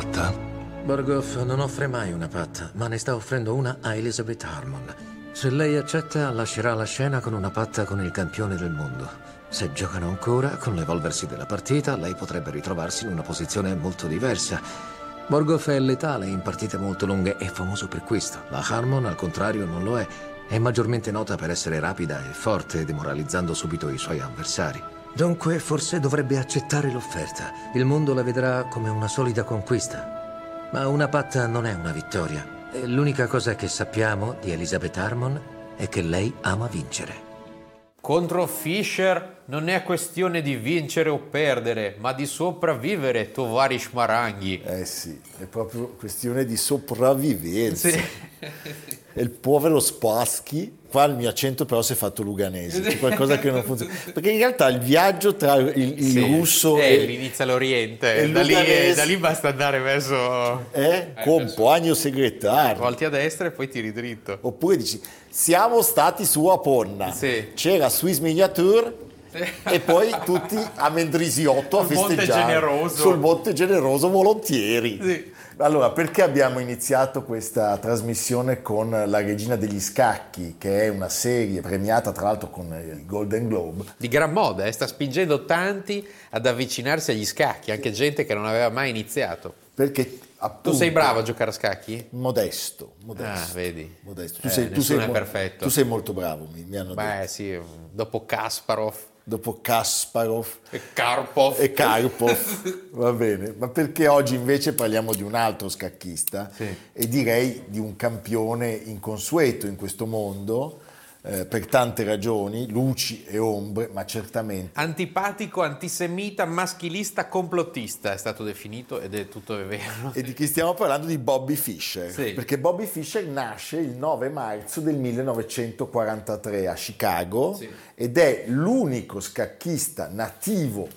Patta? Borgoff non offre mai una patta, ma ne sta offrendo una a Elizabeth Harmon. Se lei accetta, lascerà la scena con una patta con il campione del mondo. Se giocano ancora, con l'evolversi della partita, lei potrebbe ritrovarsi in una posizione molto diversa. Borgoff è letale in partite molto lunghe e famoso per questo. La Harmon, al contrario, non lo è. È maggiormente nota per essere rapida e forte, demoralizzando subito i suoi avversari. Dunque forse dovrebbe accettare l'offerta. Il mondo la vedrà come una solida conquista. Ma una patta non è una vittoria. L'unica cosa che sappiamo di Elizabeth Harmon è che lei ama vincere. Contro Fischer non è questione di vincere o perdere, ma di sopravvivere, Tovarish Maranghi. Eh sì, è proprio questione di sopravvivenza. Sì. E il povero Spaschi, qua il mio accento però si è fatto luganese, c'è qualcosa che non funziona. Perché in realtà il viaggio tra il, il Sì. russo Eh, e... l'inizia all'Oriente, e da lì, da lì basta andare verso... Eh, compagno segretario. Volti a destra e poi tiri dritto. Oppure dici, siamo stati su Aponna, Sì. c'era Swiss Miniature e poi tutti a Mendrisiotto a Sul Monte festeggiare. Generoso. Sul Monte Generoso volontieri. Sì. Allora, perché abbiamo iniziato questa trasmissione con La Regina degli Scacchi, che è una serie premiata tra l'altro con il Golden Globe? Di gran moda, eh, sta spingendo tanti ad avvicinarsi agli scacchi, anche gente che non aveva mai iniziato. Perché appunto... Tu sei bravo a giocare a scacchi? Modesto, modesto. Ah, vedi. modesto. Tu, Eh, sei, tu, sei è mo- perfetto. tu sei molto bravo, mi, mi hanno detto. Beh, sì, dopo Kasparov Dopo Kasparov e Karpov. e Karpov, va bene, ma perché oggi invece parliamo di un altro scacchista Sì. e direi di un campione inconsueto in questo mondo eh, per tante ragioni, luci e ombre, ma certamente Antipatico, antisemita, maschilista, complottista è stato definito ed è tutto vero. E di chi stiamo parlando? Di Bobby Fischer. Sì. Perché Bobby Fischer nasce il 9 marzo del 1943 a Chicago Sì. ed è l'unico scacchista nativo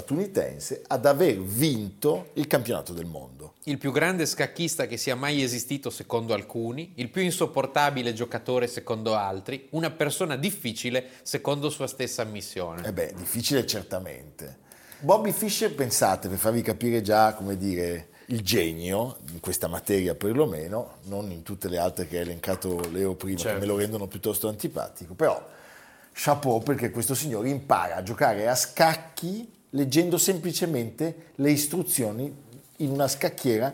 statunitense ad aver vinto il campionato del mondo. Il più grande scacchista che sia mai esistito secondo alcuni, il più insopportabile giocatore secondo altri, una persona difficile secondo sua stessa ammissione. E beh, difficile certamente. Bobby Fischer, pensate, per farvi capire già, come dire, il genio, in questa materia perlomeno, non in tutte le altre che ha elencato Leo prima, Certo. che me lo rendono piuttosto antipatico, però chapeau perché questo signore impara a giocare a scacchi leggendo semplicemente le istruzioni in una scacchiera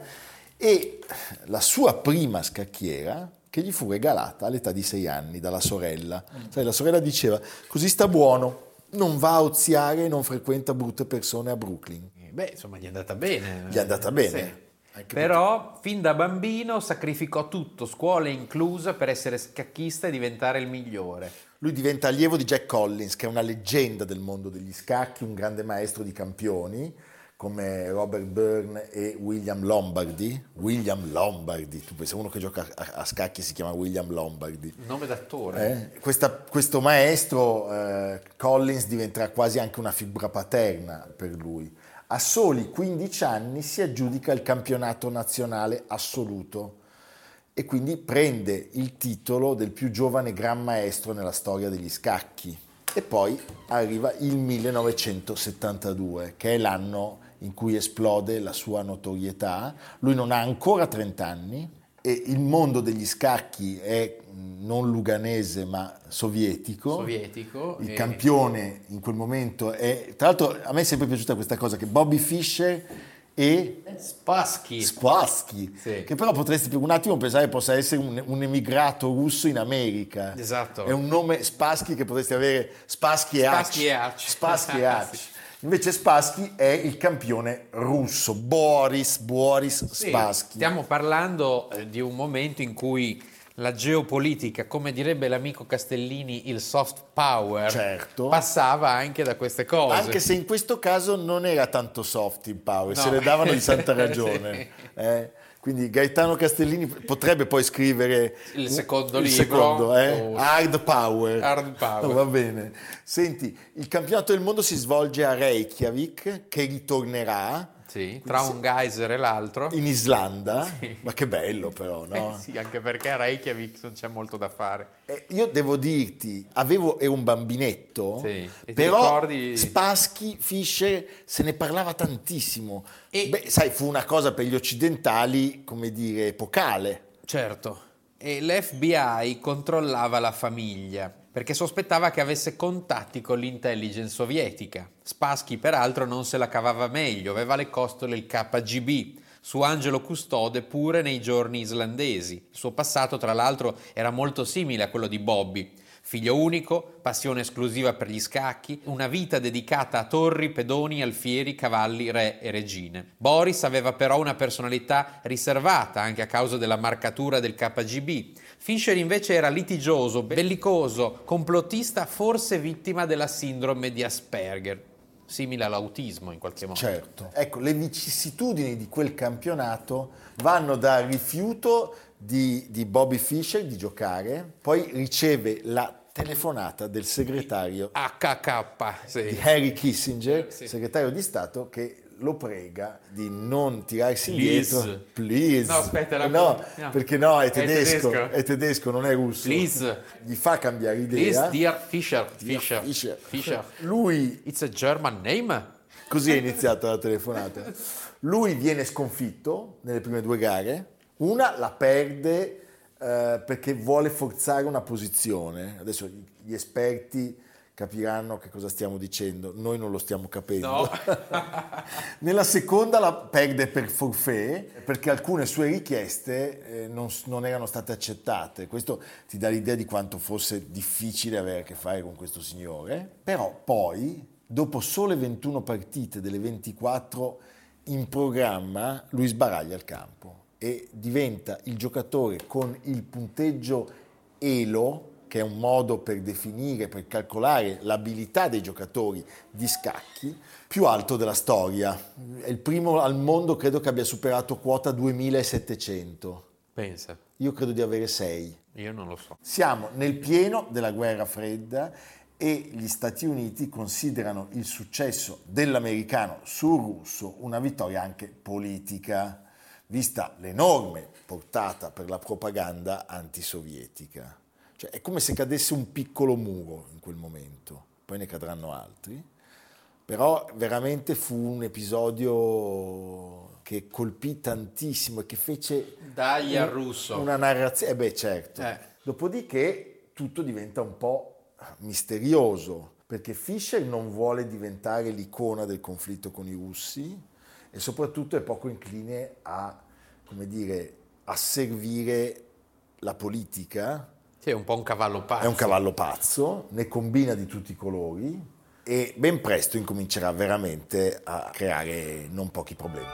e la sua prima scacchiera che gli fu regalata all'età di sei anni dalla sorella. Sai, la sorella diceva, così sta buono, non va a oziare e non frequenta brutte persone a Brooklyn. Beh, insomma, gli è andata bene. Gli è andata bene. Sì. Però, fin da bambino, sacrificò tutto, scuola inclusa, per essere scacchista e diventare il migliore. Lui diventa allievo di Jack Collins, che è una leggenda del mondo degli scacchi, un grande maestro di campioni, come Robert Byrne e William Lombardi. William Lombardi, tu pensi uno che gioca a, scacchi si chiama William Lombardi. Nome d'attore. Eh? Questa- questo maestro eh, Collins diventerà quasi anche una figura paterna per lui. A soli 15 anni si aggiudica il campionato nazionale assoluto e quindi prende il titolo del più giovane gran maestro nella storia degli scacchi. E poi arriva il 1972, che è l'anno in cui esplode la sua notorietà. Lui non ha ancora 30 anni e il mondo degli scacchi è non luganese ma sovietico. Sovietico. Il e- campione in quel momento è... Tra l'altro a me è sempre piaciuta questa cosa che Bobby Fischer e Spassky. Spassky, Sì. che però potresti per un attimo pensare possa essere un, un emigrato russo in America. Esatto. È un nome Spassky che potresti avere Spassky e e Hac. Spassky e Hac. Invece Spassky è il campione russo, Boris, Boris Sì. Stiamo parlando eh, di un momento in cui la geopolitica, come direbbe l'amico Castellini, il soft power, Certo. passava anche da queste cose. Anche se in questo caso non era tanto soft il power, No. se ne davano di santa ragione. Sì. eh. Quindi Gaetano Castellini potrebbe poi scrivere Il secondo il libro, secondo, eh? Hard Power. Hard Power. Va bene. Senti, il campionato del mondo si svolge a Reykjavik, che ritornerà Sì, tra un geyser e l'altro. in Islanda. Ma che bello però, no? Eh sì, anche perché a Reykjavik non c'è molto da fare. Eh, Io devo dirti, avevo, ero un bambinetto, Sì. Però ricordi- Spassky, Fischer, se ne parlava tantissimo. E- Beh, sai, fu una cosa per gli occidentali, come dire, epocale. Certo. E l'FBI controllava la famiglia perché sospettava che avesse contatti con l'intelligence sovietica. Spassky, peraltro, non se la cavava meglio, aveva alle costole il KGB. Su Angelo Custode pure nei giorni islandesi. Il suo passato, tra l'altro, era molto simile a quello di Bobby. Figlio unico, passione esclusiva per gli scacchi, una vita dedicata a torri, pedoni, alfieri, cavalli, re e regine. Boris aveva però una personalità riservata anche a causa della marcatura del KGB. Fischer invece era litigioso, bellicoso, complottista, forse vittima della sindrome di Asperger, simile all'autismo in qualche modo. Certo. Ecco, le vicissitudini di quel campionato vanno dal rifiuto di, di Bobby Fischer di giocare, poi riceve la telefonata del segretario HK, di sì. Harry Kissinger, Sì. segretario di Stato, che lo prega di non tirarsi Please. indietro. Please. No, aspetta, era- no, no. perché no, è È tedesco, tedesco. è tedesco, non è russo. Please. Gli fa cambiare Please, idea. dear Fischer, Dear Fischer, Fischer. Fischer. Lui It's a German name? Così è iniziata la telefonata. Lui viene sconfitto nelle prime due gare, una la perde eh, perché vuole forzare una posizione. Adesso gli esperti capiranno che cosa stiamo dicendo, noi non lo stiamo capendo. No. Nella seconda la perde per forfait perché alcune sue richieste eh, non, non erano state accettate. Questo ti dà l'idea di quanto fosse difficile avere a che fare con questo signore. Però poi, dopo sole 21 partite delle 24 in programma, lui sbaraglia il campo e diventa il giocatore con il punteggio ELO, che è un modo per definire, per calcolare l'abilità dei giocatori di scacchi, più alto della storia. È il primo al mondo, credo che abbia superato quota 2700. Pensa, Io credo di avere 6. io non lo so. Siamo nel pieno della guerra fredda e gli Stati Uniti considerano il successo dell'americano sul russo una vittoria anche politica, vista l'enorme portata per la propaganda antisovietica. Cioè, è come se cadesse un piccolo muro in quel momento, poi ne cadranno altri, però veramente fu un episodio che colpì tantissimo e che fece Dai al russo. una narrazione, eh beh certo. Eh. Dopodiché tutto diventa un po' misterioso, perché Fischer non vuole diventare l'icona del conflitto con i russi e soprattutto è poco incline a, come dire, asservire la politica, Sì, è un po' un cavallo pazzo. è un cavallo pazzo, ne combina di tutti i colori e ben presto incomincerà veramente a creare non pochi problemi.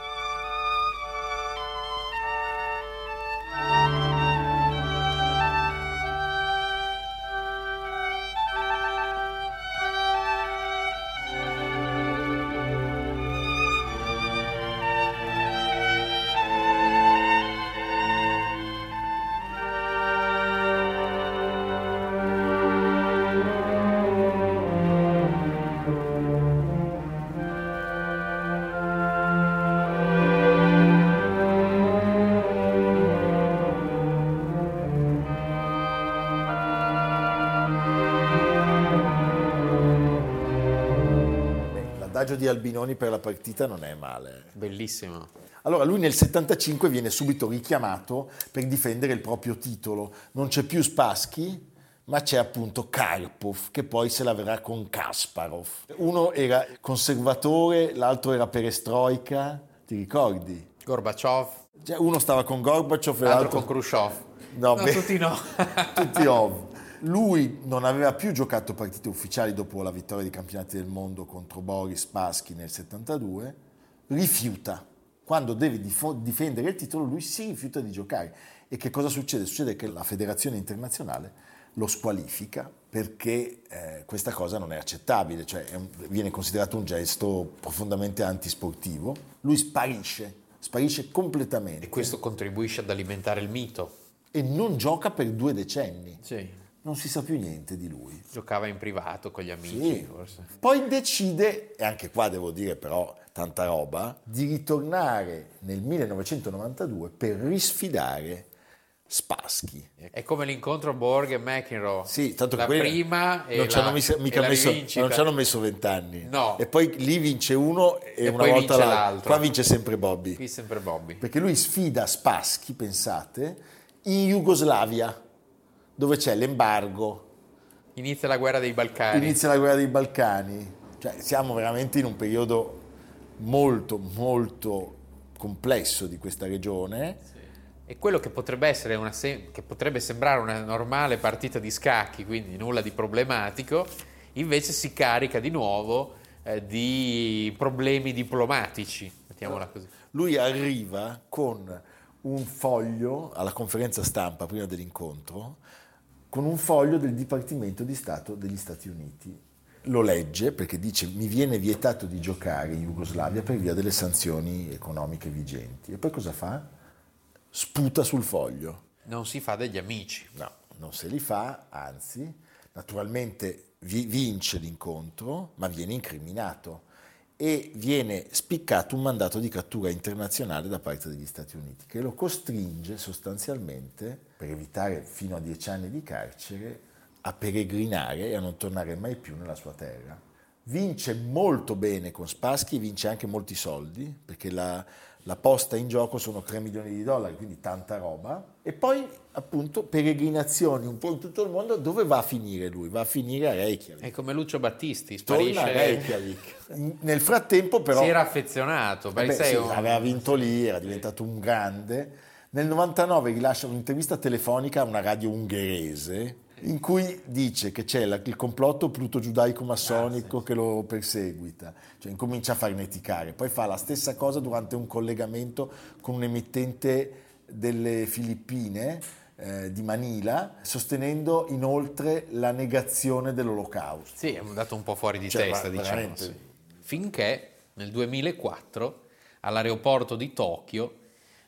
L'adagio di Albinoni per la partita non è male. Bellissimo. Allora lui nel 75 viene subito richiamato per difendere il proprio titolo. Non c'è più Spassky, ma c'è appunto Karpov, che poi se la verrà con Kasparov. Uno era conservatore, l'altro era perestroica, ti ricordi? Gorbaciov, Cioè, uno stava con Gorbaciov e l'altro l'altro con Khrushchev. No, No, beh, tutti no. tutti ov. Lui non aveva più giocato partite ufficiali dopo la vittoria dei campionati del mondo contro Boris Paschi nel 72, rifiuta. Quando deve difo- difendere il titolo lui si rifiuta di giocare. E che cosa succede? Succede che la federazione internazionale lo squalifica perché eh, questa cosa non è accettabile, cioè è un- viene considerato un gesto profondamente antisportivo. Lui sparisce, sparisce completamente E questo contribuisce ad alimentare il mito. e non gioca per due decenni. Sì. Non si sa più niente di lui. Giocava in privato con gli amici, Sì. forse. Poi decide, e anche qua devo dire però tanta roba, di ritornare nel 1992 per risfidare Spassky. È come l'incontro Borg e McEnroe. Sì, tanto la prima e non ci hanno messo, rivincita. non ci hanno messo vent'anni. No. E poi lì vince uno e, E una volta l'altro. l'altro. Qua vince sempre Bobby. Qui sempre Bobby. Perché lui sfida Spassky, pensate, in Jugoslavia, dove c'è l'embargo, Inizia la guerra dei Balcani. Inizia la guerra dei Balcani, cioè siamo veramente in un periodo molto molto complesso di questa regione. E quello che potrebbe essere una che potrebbe sembrare una normale partita di scacchi, quindi nulla di problematico, invece si carica di nuovo eh, di problemi diplomatici, mettiamola così. Lui arriva con un foglio alla conferenza stampa prima dell'incontro, con un foglio del Dipartimento di Stato degli Stati Uniti. Lo legge perché dice mi viene vietato di giocare in Jugoslavia per via delle sanzioni economiche vigenti. E poi cosa fa? Sputa sul foglio. Non si fa degli amici. No, non se li fa, anzi, naturalmente vi- vince l'incontro, ma viene incriminato e viene spiccato un mandato di cattura internazionale da parte degli Stati Uniti, che lo costringe sostanzialmente, per evitare fino a dieci anni di carcere, a peregrinare e a non tornare mai più nella sua terra. Vince molto bene con Spassky, vince anche molti soldi, perché la, la posta in gioco sono 3 milioni di dollari, quindi tanta roba. E poi, appunto, peregrinazioni un po' in tutto il mondo. Dove va a finire lui? Va a finire a Reykjavik. È come Lucio Battisti, Torna a sparisce. Reykjavik. Nel frattempo, però, Si era affezionato, vabbè, sei sì, un- aveva vinto lì, era diventato un grande. Nel 99 rilascia un'intervista telefonica a una radio ungherese in cui dice che c'è la- il complotto pluto-giudaico-massonico che lo perseguita, cioè incomincia a farneticare. Poi fa la stessa cosa durante un collegamento con un emittente delle Filippine, eh, di Manila, sostenendo inoltre la negazione dell'olocausto. Sì, è andato un po' fuori di Cioè, testa, diciamo. sì. Finché nel 2004 all'aeroporto di Tokyo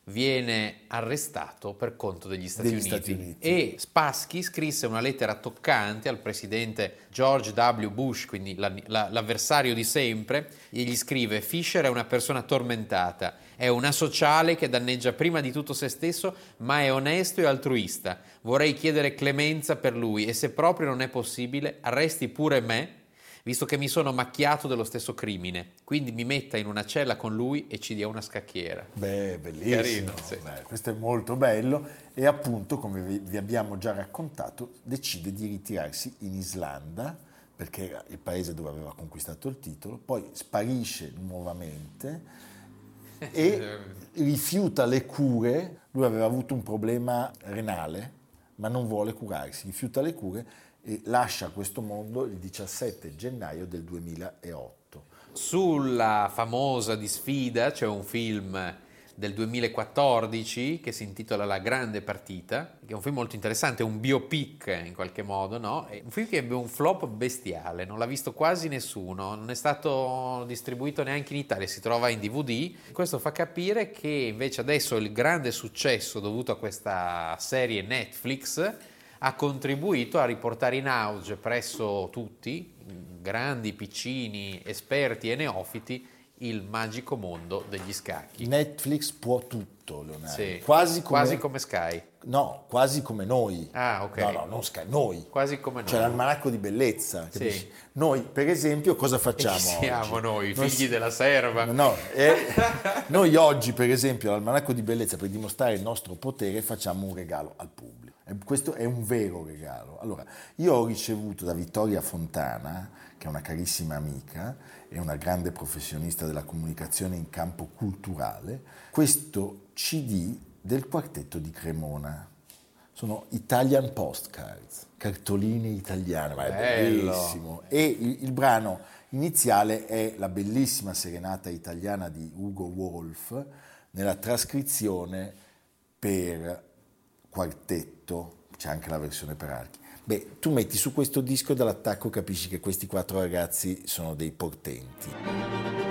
viene arrestato per conto degli Stati, Degli Uniti. Stati Uniti. e Spassky scrisse una lettera toccante al presidente George W. Bush, quindi la- la- l'avversario di sempre, e gli scrive Fisher è una persona tormentata, è una sociale che danneggia prima di tutto se stesso, ma è onesto e altruista. Vorrei chiedere clemenza per lui e se proprio non è possibile, arresti pure me visto che mi sono macchiato dello stesso crimine. Quindi mi metta in una cella con lui e ci dia una scacchiera. Beh, bellissimo. Carino, sì. Beh, questo è molto bello e appunto, come vi, vi abbiamo già raccontato, decide di ritirarsi in Islanda perché era il paese dove aveva conquistato il titolo, poi sparisce nuovamente e rifiuta le cure. Lui aveva avuto un problema renale, ma non vuole curarsi, rifiuta le cure e lascia questo mondo il 17 gennaio del 2008. Sulla famosa di sfida c'è un film del 2014 che si intitola La grande partita, che è un film molto interessante, un biopic in qualche modo, no? È un film che ebbe un flop bestiale, non l'ha visto quasi nessuno, non è stato distribuito neanche in Italia, si trova in DVD. Questo fa capire che invece adesso il grande successo dovuto a questa serie Netflix ha contribuito a riportare in auge presso tutti, grandi, piccini, esperti e neofiti, il magico mondo degli scacchi. Netflix può tutto, Leonardo. Sì. Quasi come, Quasi come Sky. No, quasi come noi. Ah, ok. No, no, non Sky, noi. Quasi come noi. C'è l'almanacco di bellezza. Sì. Noi, per esempio, cosa E facciamo chi siamo noi, Noi figli della serva. No, eh, noi oggi, per esempio, all'almanacco di bellezza, per dimostrare il nostro potere, facciamo un regalo al pubblico. Questo è un vero regalo. Allora, io ho ricevuto da Vittoria Fontana, che che è una carissima amica e una grande professionista della comunicazione in campo culturale, questo CD del quartetto di Cremona. Sono Italian Postcards, cartoline italiane, ma è Bello. bellissimo. E il, il brano iniziale è la bellissima serenata italiana di Ugo Wolf nella trascrizione per quartetto, c'è anche la versione per archi. Beh, tu metti su questo disco dall'attacco capisci che questi quattro ragazzi sono dei portenti.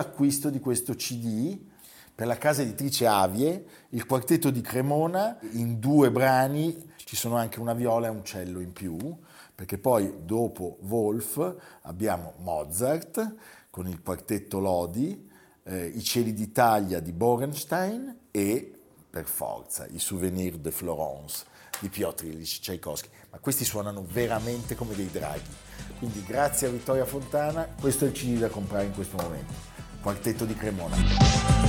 L'acquisto di questo CD per la casa editrice Avie, il quartetto di Cremona, in due brani, ci sono anche una viola e un cello in più, perché poi dopo Wolf abbiamo Mozart con il quartetto Lodi, eh, I cieli d'Italia di Borenstein e, per forza, i Souvenir de Florence di Piotr Ilyich Tchaikovsky. Ma questi suonano veramente come dei draghi. Quindi grazie a Vittoria Fontana, questo è il CD da comprare in questo momento. Quartetto di Cremona.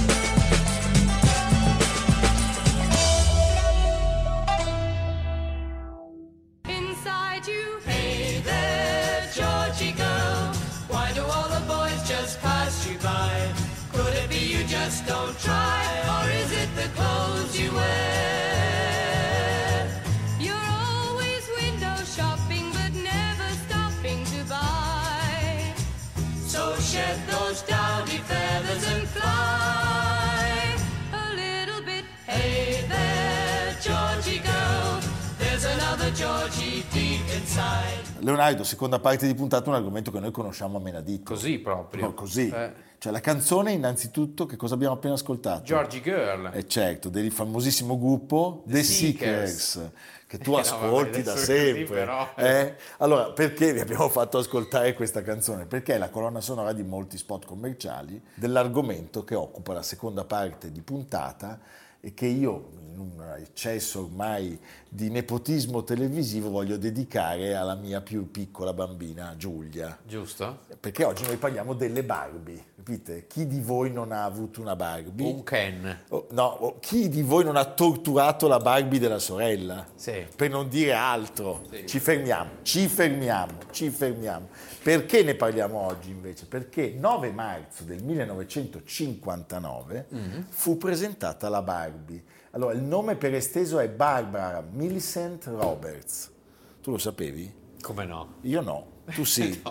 Leonardo, seconda parte di puntata, un argomento che noi conosciamo a menadito. Così proprio. No, così. Eh, Cioè la canzone innanzitutto, che cosa abbiamo appena ascoltato? Georgie Girl. Eh certo, del famosissimo gruppo The, Seekers, Seekers. che tu Eh, no, ascolti vabbè, da così, sempre. però. eh? Allora, perché vi abbiamo fatto ascoltare questa canzone? Perché è la colonna sonora di molti spot commerciali dell'argomento che occupa la seconda parte di puntata e che io, in un eccesso ormai di nepotismo televisivo, voglio dedicare alla mia più piccola bambina Giulia. Giusto? Perché oggi noi parliamo delle Barbie, capite? Chi di voi non ha avuto una Barbie? Un Ken. Oh, no, oh, chi di voi non ha torturato la Barbie della sorella? Sì. Per non dire altro. Sì. Ci fermiamo, ci fermiamo, ci fermiamo. Perché ne parliamo oggi invece? Perché 9 marzo del 1959 Mm-hmm. fu presentata la Barbie. Allora, il nome per esteso è Barbara Millicent Roberts. Tu lo sapevi? Come no? Io no, tu sì.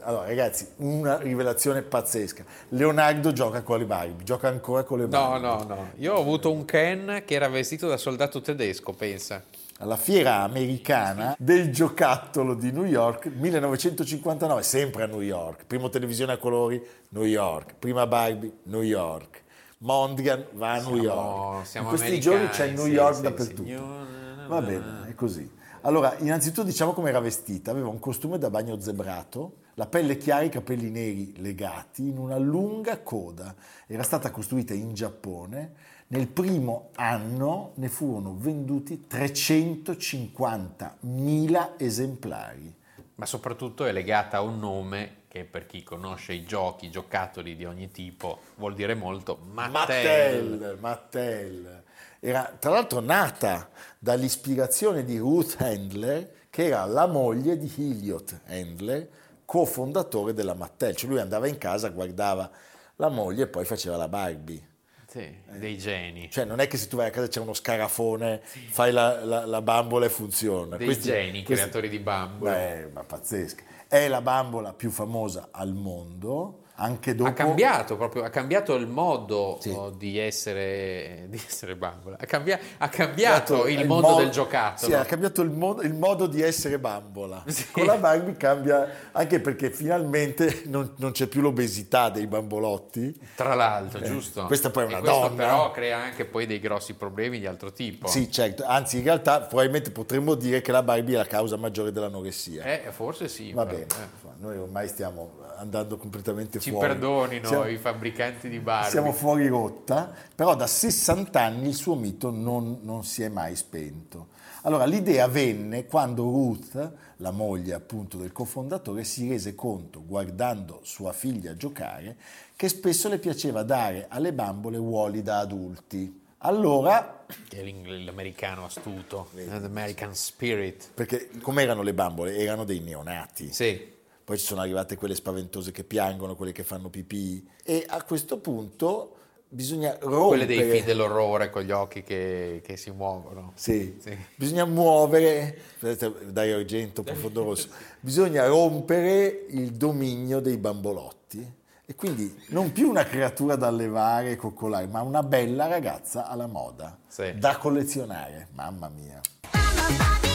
Allora, ragazzi, una rivelazione pazzesca. Leonardo gioca con le Barbie, gioca ancora con le No, Barbie. no, no. Io ho avuto un Ken che era vestito da soldato tedesco, pensa. Alla fiera americana del giocattolo di New York 1959, sempre a New York. Primo televisione a colori, New York. Prima Barbie, New York. Mondrian va a New York. siamo In questi giorni c'è New sì, York sì, dappertutto. signor- Va bene, è così. Allora, innanzitutto diciamo come era vestita. Aveva un costume da bagno zebrato, la pelle chiara e i capelli neri legati in una lunga coda. Era stata costruita in Giappone. Nel primo anno ne furono venduti 350.000 esemplari. Ma soprattutto è legata a un nome che per chi conosce i giochi, i giocattoli di ogni tipo, vuol dire molto Mattel. Mattel, Mattel. Era tra l'altro nata dall'ispirazione di Ruth Handler, che era la moglie di Elliot Handler, cofondatore della Mattel. Cioè lui andava in casa, guardava la moglie e poi faceva la Barbie. Sì, dei geni. Cioè non è che se tu vai a casa c'è uno scarafone, fai la, la- la bambola e funziona. Dei Questi- geni, creatori di bambole. Beh, ma pazzesca. È la bambola più famosa al mondo, anche dopo... Ha cambiato proprio, ha cambiato il modo Sì. oh, di, essere, di essere bambola. Ha, cambia- ha cambiato il, il mondo mo- del giocattolo. Sì, ha cambiato il, mo- il modo di essere bambola. Sì. Con la Barbie cambia anche perché finalmente non, non c'è più l'obesità dei bambolotti. Tra l'altro, giusto? Eh, questa poi è una e donna. però crea anche poi dei grossi problemi di altro tipo. Sì, certo. Anzi, in realtà probabilmente potremmo dire che la Barbie è la causa maggiore dell'anoressia. Eh, forse sì. Va però, bene, eh. noi ormai stiamo andando completamente Ci fuori. perdonino Siamo- i fabbricanti di Barbie. Siamo fuori rotta, però da 60 anni il suo mito non, non si è mai spento. Allora, l'idea venne quando Ruth, la moglie appunto del cofondatore, si rese conto, guardando sua figlia giocare, che spesso le piaceva dare alle bambole ruoli da adulti. Allora, Che l'americano astuto, eh, l'American spirit. perché com'erano le bambole? Erano dei neonati. Sì, Poi ci sono arrivate quelle spaventose che piangono, quelle che fanno pipì. E a questo punto bisogna rompere... quelle dei film dell'orrore con gli occhi che, che si muovono. Sì. Sì. bisogna muovere, vedete, Dario Argento, Profondo Rosso, bisogna rompere il dominio dei bambolotti e quindi non più una creatura da allevare e coccolare, ma una bella ragazza alla moda, Sì. da collezionare, mamma mia.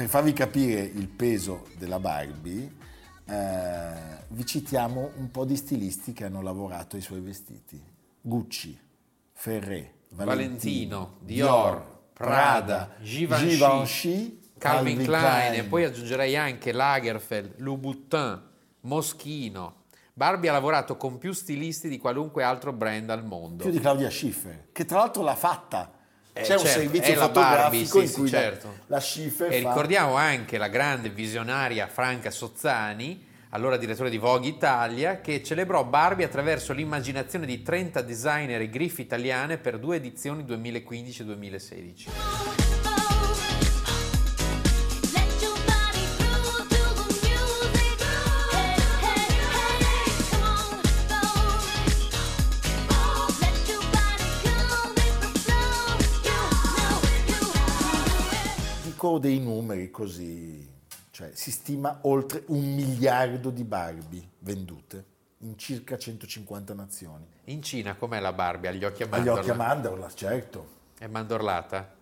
Per farvi capire il peso della Barbie, eh, vi citiamo un po' di stilisti che hanno lavorato ai suoi vestiti. Gucci, Ferré, Valentino, Dior, Prada, Givenchy, Givenchy, Calvin Klein, e poi aggiungerei anche Lagerfeld, Louboutin, Moschino. Barbie ha lavorato con più stilisti di qualunque altro brand al mondo. più di Claudia Schiffer, che tra l'altro l'ha fatta. Eh, C'è un certo, servizio è la fotografico Barbie, sì, in sì, cui la- certo. la, Schiffer E fa... ricordiamo anche la grande visionaria Franca Sozzani, allora direttore di Vogue Italia, che celebrò Barbie attraverso l'immaginazione di 30 designer e griffe italiane per due edizioni 2015-2016. Dico dei numeri così, cioè si stima oltre un miliardo di Barbie vendute in circa 150 nazioni. In Cina com'è la Barbie? Agli occhi a Agli mandorla? occhi a mandorla, certo. È mandorlata?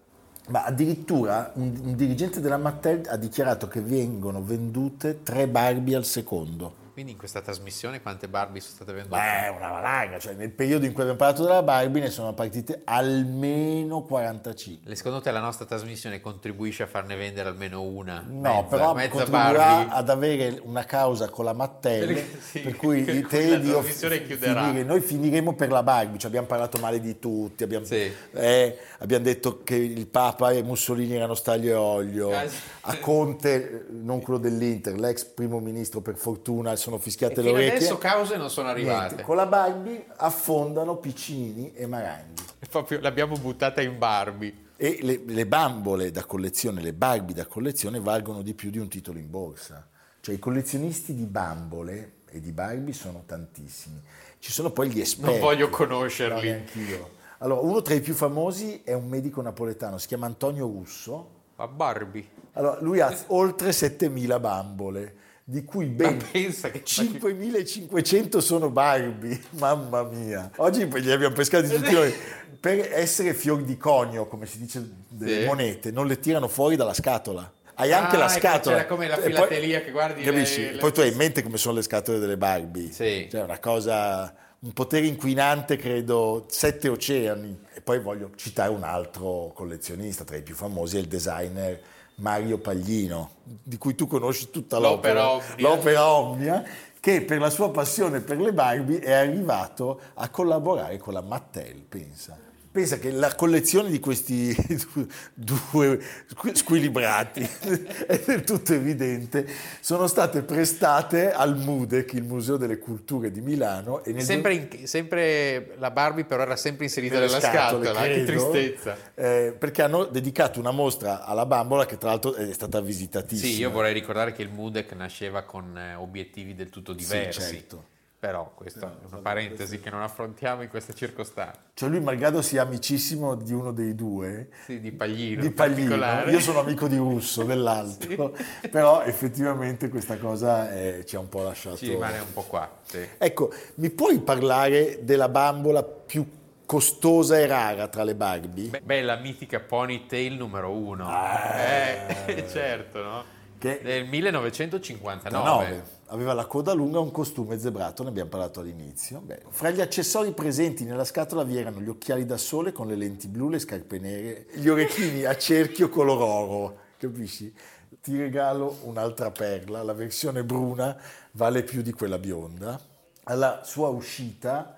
Ma addirittura un, un dirigente della Mattel ha dichiarato che vengono vendute tre Barbie al secondo. Quindi in questa trasmissione quante Barbie sono state vendute? Beh, è una valanga, cioè nel periodo in cui abbiamo parlato della Barbie ne sono partite almeno 45. Le- Secondo te la nostra trasmissione contribuisce a farne vendere almeno una? No, mezza, però mezza contribuirà Barbie? ad avere una causa con la Mattel, Per- sì, per cui per te la e io trasmissione fi- chiuderà. finire- noi finiremo per la Barbie, cioè abbiamo parlato male di tutti, abbiamo, Sì. eh, abbiamo detto che il Papa e Mussolini erano staglio e olio, Ah, a Conte, non quello dell'Inter, l'ex primo ministro per fortuna, sono fischiate E le orecchie. adesso cause non sono arrivate. Niente, con la Barbie affondano Piccinini e Maranghi. Proprio l'abbiamo buttata in Barbie. E le, le bambole da collezione, le Barbie da collezione valgono di più di un titolo in borsa. Cioè i collezionisti di bambole e di Barbie sono tantissimi. Ci sono poi gli esperti. Non voglio No, conoscerli. neanch'io. Allora, uno tra i più famosi è un medico napoletano, si chiama Antonio Russo. Ma Barbie. Allora, lui ha oltre 7000 bambole, di cui ben Ma pensa che 5500 sono Barbie, mamma mia. Oggi li abbiamo pescati tutti noi. Per essere fior di conio, come si dice delle Sì. monete, non le tirano fuori dalla scatola. Hai anche Ah, la ecco, scatola. c'era come la E poi- filatelia che guardi Capisci? le- le- Poi tu hai in mente come sono le scatole delle Barbie. Sì. Cioè, una cosa, un potere inquinante, credo, sette oceani. E poi voglio citare un altro collezionista, tra i più famosi, è il designer Mario Paglino, di cui tu conosci tutta l'opera, L'opera omnia. l'opera omnia, che per la sua passione per le Barbie è arrivato a collaborare con la Mattel, pensa. Pensa che la collezione di questi due squilibrati è del tutto evidente, sono state prestate al MUDEC, il Museo delle Culture di Milano, e Sempre, in- sempre la Barbie però era sempre inserita nella scatole, scatola, che credo, tristezza. eh, perché hanno dedicato una mostra alla bambola che tra l'altro è stata visitatissima. Sì, io vorrei ricordare che il MUDEC nasceva con eh, obiettivi del tutto Sì, diversi. certo. Però questa è una parentesi che non affrontiamo in queste circostanze. Cioè lui malgrado sia amicissimo di uno dei due, Sì, di Paglino. di in Paglino, io sono amico di Russo, dell'altro, però effettivamente questa cosa eh, ci ha un po' lasciato... Ci rimane un po' qua, sì. Ecco, mi puoi parlare della bambola più costosa e rara tra le Barbie? Beh, beh, la mitica Ponytail numero uno. Ah. Eh, certo, no? Che- Del 1959. 9. Aveva la coda lunga e un costume zebrato, ne abbiamo parlato all'inizio. Beh, fra gli accessori presenti nella scatola vi erano gli occhiali da sole con le lenti blu, le scarpe nere, gli orecchini a cerchio color oro, capisci? Ti regalo un'altra perla, la versione bruna vale più di quella bionda. Alla sua uscita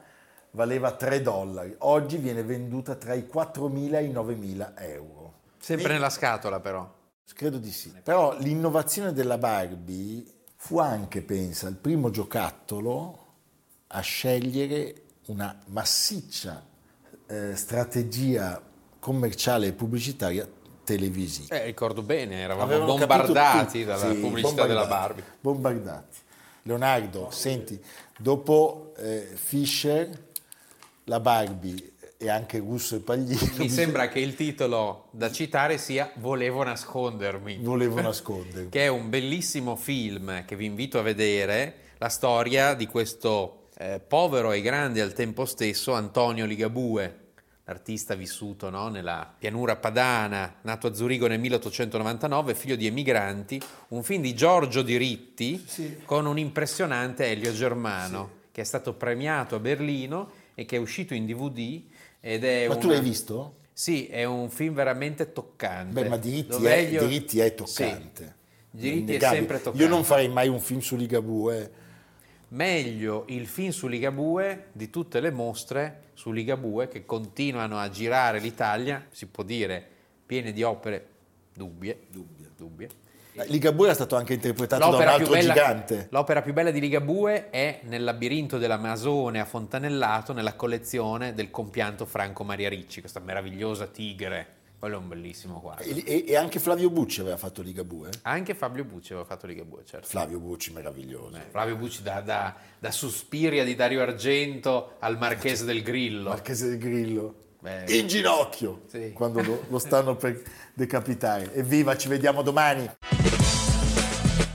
valeva 3 dollari, oggi viene venduta tra i 4.000 e i 9.000 euro. Sempre nella scatola, però. Credo di sì. Però l'innovazione della Barbie fu anche, pensa, il primo giocattolo a scegliere una massiccia eh, strategia commerciale e pubblicitaria televisiva. Eh, ricordo bene, eravamo Avevano bombardati dalla Sì, pubblicità della Barbie. Bombardati. Leonardo, senti, dopo eh, Fischer, la Barbie e anche Russo e Paglino Mi sembra che il titolo da citare sia Volevo nascondermi. volevo nascondere. che è un bellissimo film che vi invito a vedere, la storia di questo eh, povero e grande al tempo stesso Antonio Ligabue, l'artista vissuto no, nella pianura padana, nato a Zurigo nel 1899, figlio di emigranti, un film di Giorgio Diritti con un impressionante Elio Germano, che è stato premiato a Berlino e che è uscito in DVD ed è Ma tu una- l'hai visto? Sì, è un film veramente toccante. Beh, ma diritti è, Elio- diritti è Sì. toccante. Diritti è sempre toccante. Io non farei mai un film su Ligabue. Meglio il film su Ligabue di tutte le mostre su Ligabue che continuano a girare l'Italia, si può dire, piene di opere dubbie. dubbie. Ligabue era stato anche interpretato da un L'opera altro bella, gigante. l'opera più bella di Ligabue è nel labirinto dell'Amazone a Fontanellato, nella collezione del compianto Franco Maria Ricci, questa meravigliosa tigre. Quello è un bellissimo quadro. E, e- anche Flavio Bucci aveva fatto Ligabue. Anche Fabio Bucci aveva fatto Ligabue, certo. Flavio Bucci meraviglioso. Flavio Bucci da, da, da Suspiria di Dario Argento al Marchese del Grillo. Marchese del Grillo. Beh. In ginocchio Sì. quando lo, lo stanno per decapitare. Evviva, ci vediamo domani.